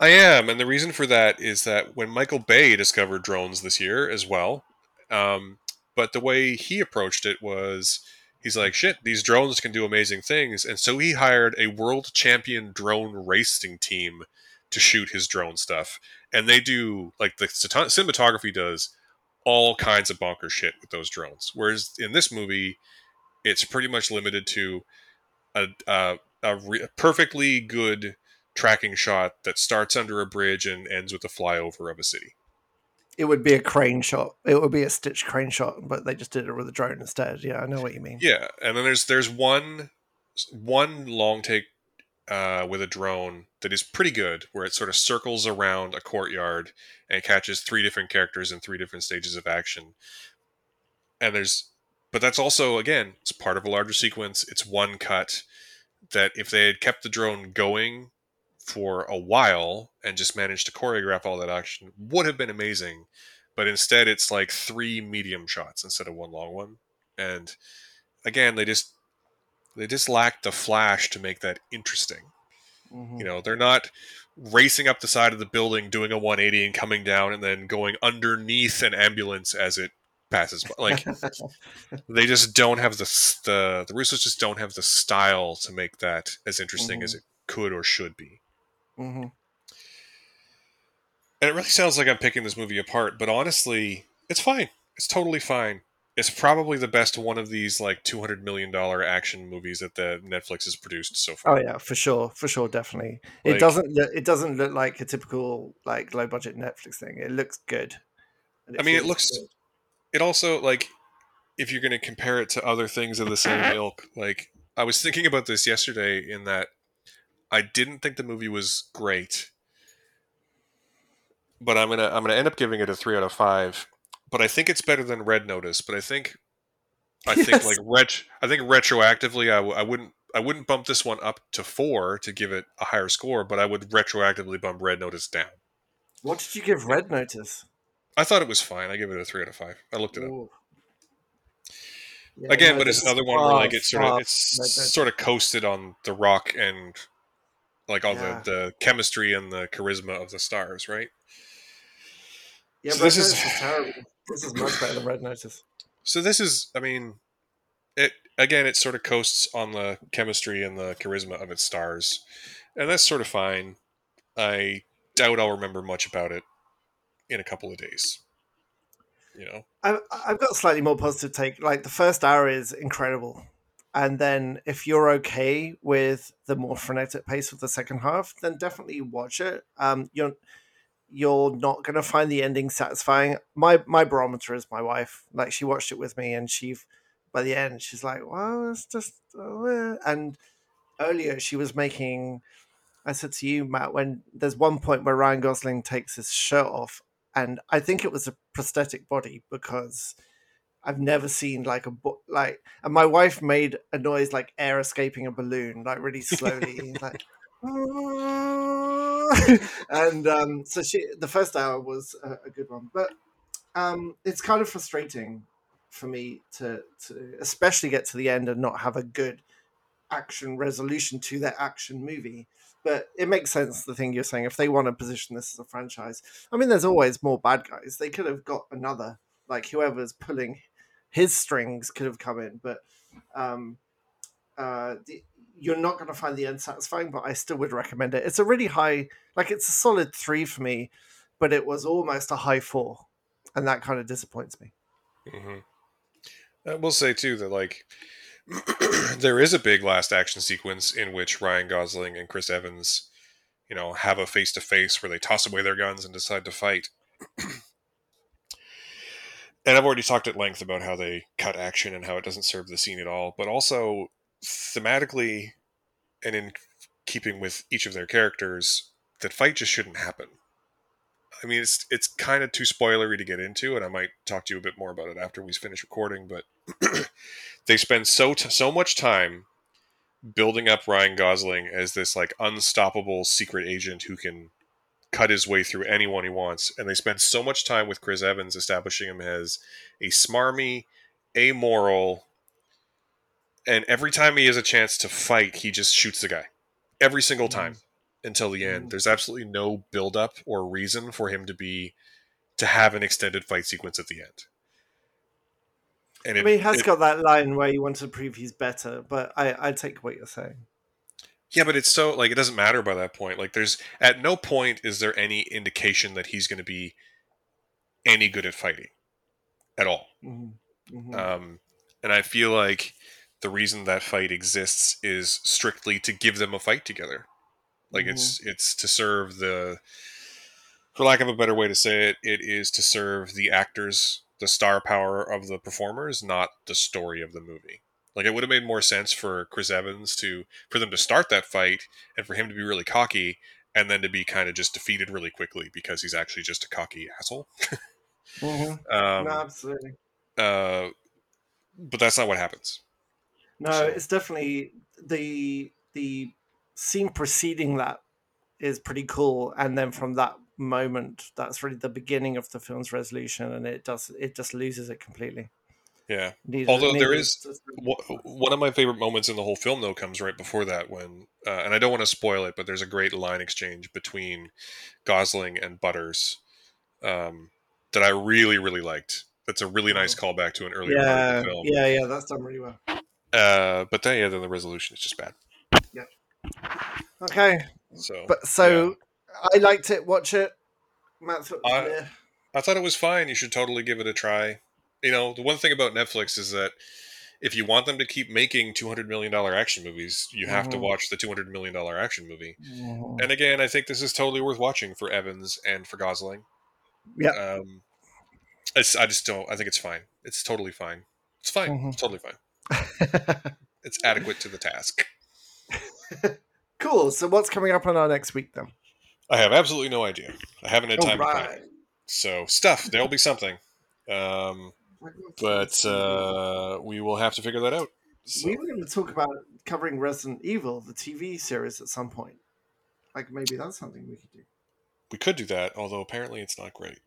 I am, and the reason for that is that when Michael Bay discovered drones this year as well, um, but the way he approached it was he's like, shit, these drones can do amazing things, and so he hired a world champion drone racing team to shoot his drone stuff, and they do like the cinematography does all kinds of bonker shit with those drones, whereas in this movie, it's pretty much limited to a a, a, re- a perfectly good tracking shot that starts under a bridge and ends with a flyover of a city. It would be a crane shot. It would be a stitched crane shot, but they just did it with a drone instead. Yeah, I know what you mean. Yeah, and then there's there's one one long take uh, with a drone that is pretty good, where it sort of circles around a courtyard and catches three different characters in three different stages of action. And there's, but that's also again, it's part of a larger sequence. It's one cut that if they had kept the drone going for a while and just managed to choreograph all that action would have been amazing but instead it's like three medium shots instead of one long one and again they just they just lack the flash to make that interesting Mhm. you know they're not racing up the side of the building doing a 180 and coming down and then going underneath an ambulance as it passes by. like [LAUGHS] they just don't have the the the russos just don't have the style to make that as interesting as it could or should be Mhm. And it really sounds like I'm picking this movie apart, but honestly, it's fine. It's totally fine. It's probably the best one of these like 200 million dollar action movies that the Netflix has produced so far. Oh yeah, for sure, for sure, definitely. It doesn't. Look, it doesn't look like a typical like low budget Netflix thing. It looks good. And I mean, it looks- good. It also like if you're going to compare it to other things of the same [LAUGHS] ilk, like I was thinking about this yesterday in that I didn't think the movie was great, but I'm gonna I'm gonna end up giving it a three out of five. But I think it's better than Red Notice. But I think I think like ret I think retroactively I, w- I wouldn't I wouldn't bump this one up to four to give it a higher score, but I would retroactively bump Red Notice down. What did you give Red Notice? I thought it was fine. I give it a three out of five. I looked it up. Yeah, again, no, but it's another one where like far, it's sort of it's Red Notice. sort of coasted on the rock and like all yeah. the the chemistry and the charisma of the stars, right? Yeah, so this is, is terrible. This is much better than Red Notice. So this is, I mean, it again, it sort of coasts on the chemistry and the charisma of its stars, and that's sort of fine. I doubt I'll remember much about it in a couple of days. You know, I've, I've got a slightly more positive take. Like the first hour is incredible, and then if you're okay with the more frenetic pace of the second half, then definitely watch it. Um, you're you're not to find the ending satisfying. My my barometer is my wife. Like she watched it with me, and she by the end she's like, "Well, it's just," uh, and earlier she was making. I said to you, Matt, when there's one point where Ryan Gosling takes his shirt off, and I think it was a prosthetic body because I've never seen like a bo- like. And my wife made a noise like air escaping a balloon, like really slowly, [LAUGHS] like. [LAUGHS] and um, so she, the first hour was a, a good one, but um, it's kind of frustrating for me to, to especially get to the end and not have a good action resolution to that action movie. But it makes sense the thing you're saying. If they want to position this as a franchise, I mean, there's always more bad guys. They could have got another, like whoever's pulling his strings could have come in, but um, uh, the, you're not going to find the end satisfying, but I still would recommend it. It's a really high, like it's a solid three for me, but it was almost a high four, and that kind of disappoints me. Mm-hmm. I will say too that like [CLEARS THROAT] there is a big last action sequence in which Ryan Gosling and Chris Evans, you know, have a face to face where they toss away their guns and decide to fight. [CLEARS THROAT] and I've already talked at length about how they cut action and how it doesn't serve the scene at all, but also thematically and in keeping with each of their characters, that fight just shouldn't happen. I mean, it's it's kind of too spoilery to get into, and I might talk to you a bit more about it after we finish recording. But [CLEARS THROAT] they spend so t- so much time building up Ryan Gosling as this like unstoppable secret agent who can cut his way through anyone he wants, and they spend so much time with Chris Evans establishing him as a smarmy, amoral, and every time he has a chance to fight, he just shoots the guy. Every single time until the end. Mm. There's absolutely no build up or reason for him to be to have an extended fight sequence at the end. And it, I mean, he has it, got that line where he wants to prove he's better, but I, I take what you're saying. Yeah, but it's so like it doesn't matter by that point. Like, there's at no point is there any indication that he's going to be any good at fighting at all. Mm-hmm. Mm-hmm. Um, and I feel like the reason that fight exists is strictly to give them a fight together. Like mm-hmm. it's it's to serve the for lack of a better way to say it, it is to serve the actors, the star power of the performers, not the story of the movie. Like it would have made more sense for Chris Evans to for them to start that fight and for him to be really cocky and then to be kind of just defeated really quickly because he's actually just a cocky asshole. mm-hmm. [LAUGHS] um, no, absolutely. Uh, but that's not what happens. No, so. it's definitely the the scene preceding that is pretty cool, and then from that moment, that's really the beginning of the film's resolution, and it does it just loses it completely. Yeah. Needed, Although there is one of my favorite moments in the whole film, though, comes right before that when, uh, and I don't want to spoil it, but there's a great line exchange between Gosling and Butters um, that I really, really liked. That's a really nice callback to an earlier yeah, part of the film. Yeah, yeah, that's done really well. Uh, but then yeah, then the resolution is just bad. Yeah. Okay. So, but so yeah. I liked it. Watch it. Matt's I, I thought it was fine. You should totally give it a try. You know, the one thing about Netflix is that if you want them to keep making two hundred million dollar action movies, you have mm-hmm. to watch the two hundred million dollar action movie. Mm-hmm. And again, I think this is totally worth watching for Evans and for Gosling. Yeah. Um, it's, I just don't. I think it's fine. It's totally fine. It's fine. Mm-hmm. It's totally fine. [LAUGHS] it's adequate to the task. [LAUGHS] cool. So what's coming up on our next week then? I have absolutely no idea. I haven't had time right. to plan. So stuff. There'll be something. Um, but uh, we will have to figure that out. So. We were going to talk about covering Resident Evil, the TV series, at some point. Like maybe that's something we could do. We could do that, although apparently it's not great.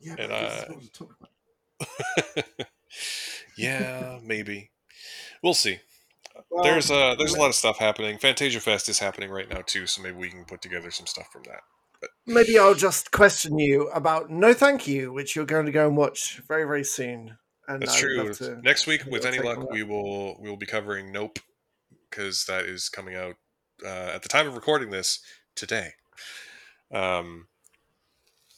Yeah, and, uh, talk about. [LAUGHS] yeah, maybe. We'll see. well, there's uh there's a lot of stuff happening. Fantasia Fest is happening right now too, so maybe we can put together some stuff from that. Maybe I'll just question you about No Thank You, which you're going to go and watch very very soon. And That's true. Next week, with any luck, we will we will be covering Nope because that is coming out uh, at the time of recording this today. Um,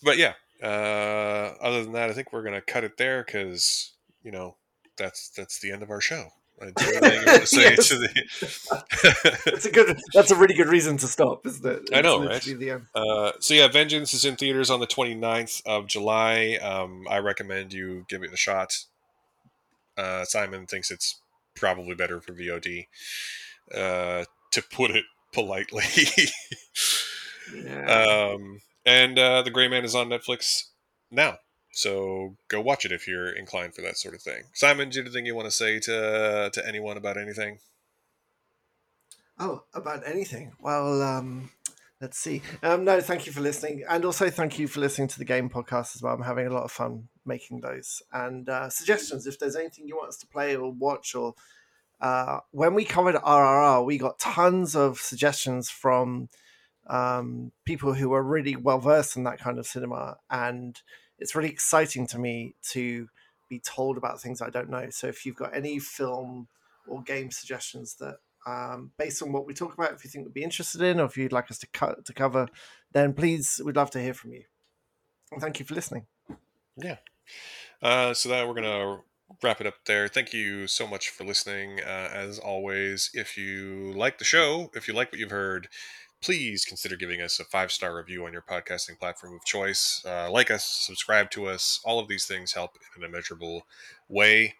but yeah, uh, other than that, I think we're gonna cut it there because you know that's that's the end of our show. That's [LAUGHS] [LAUGHS] a good. That's a really good reason to stop, isn't it? It's I know, right? Uh, so yeah, Vengeance is in theaters on the 29th of July. Um, I recommend you give it a shot. Uh, Simon thinks it's probably better for VOD, uh, to put it politely. yeah. [LAUGHS] Um, and uh, the Gray Man is on Netflix now. So go watch it if you're inclined for that sort of thing. Simon, do you have anything you want to say to to anyone about anything? Oh, about anything? Well, um, let's see. Um, no, thank you for listening, and also thank you for listening to the game podcast as well. I'm having a lot of fun making those. And uh, suggestions if there's anything you want us to play or watch, or uh, when we covered RRR, we got tons of suggestions from um, people who are really well versed in that kind of cinema, and it's really exciting to me to be told about things I don't know. So if you've got any film or game suggestions that, um, based on what we talk about, if you think we'd be interested in, or if you'd like us to cut to cover, then please, we'd love to hear from you. And thank you for listening. Yeah. Uh, so that we're gonna wrap it up there. Thank you so much for listening. Uh, as always, if you like the show, if you like what you've heard, please consider giving us a five star review on your podcasting platform of choice. Uh, like us, subscribe to us. All of these things help in an immeasurable way.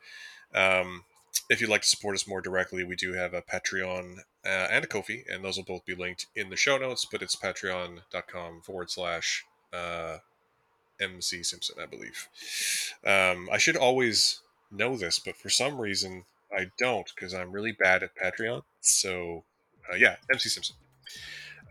Um, if you'd like to support us more directly, we do have a Patreon uh, and a Ko-fi, and those will both be linked in the show notes. But it's patreon.com forward slash uh, MC Simpson, I believe. Um, I should always know this, but for some reason I don't because I'm really bad at Patreon. So, uh, yeah, MC Simpson.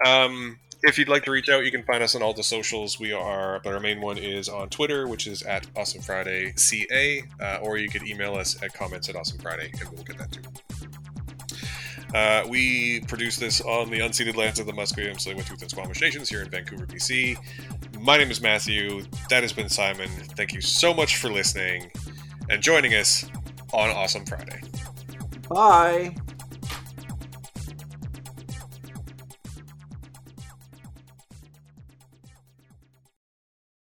Um, if you'd like to reach out, you can find us on all the socials. We are, but our main one is on Twitter, which is at Awesome Friday CA, uh, or you could email us at comments at Awesome Friday, and we'll get that too. Uh, we produce this on the unceded lands of the Musqueam, Tsleil-Waututh, and Squamish Nations here in Vancouver, BC. My name is Matthew. That has been Simon. Thank you so much for listening and joining us on Awesome Friday. Bye.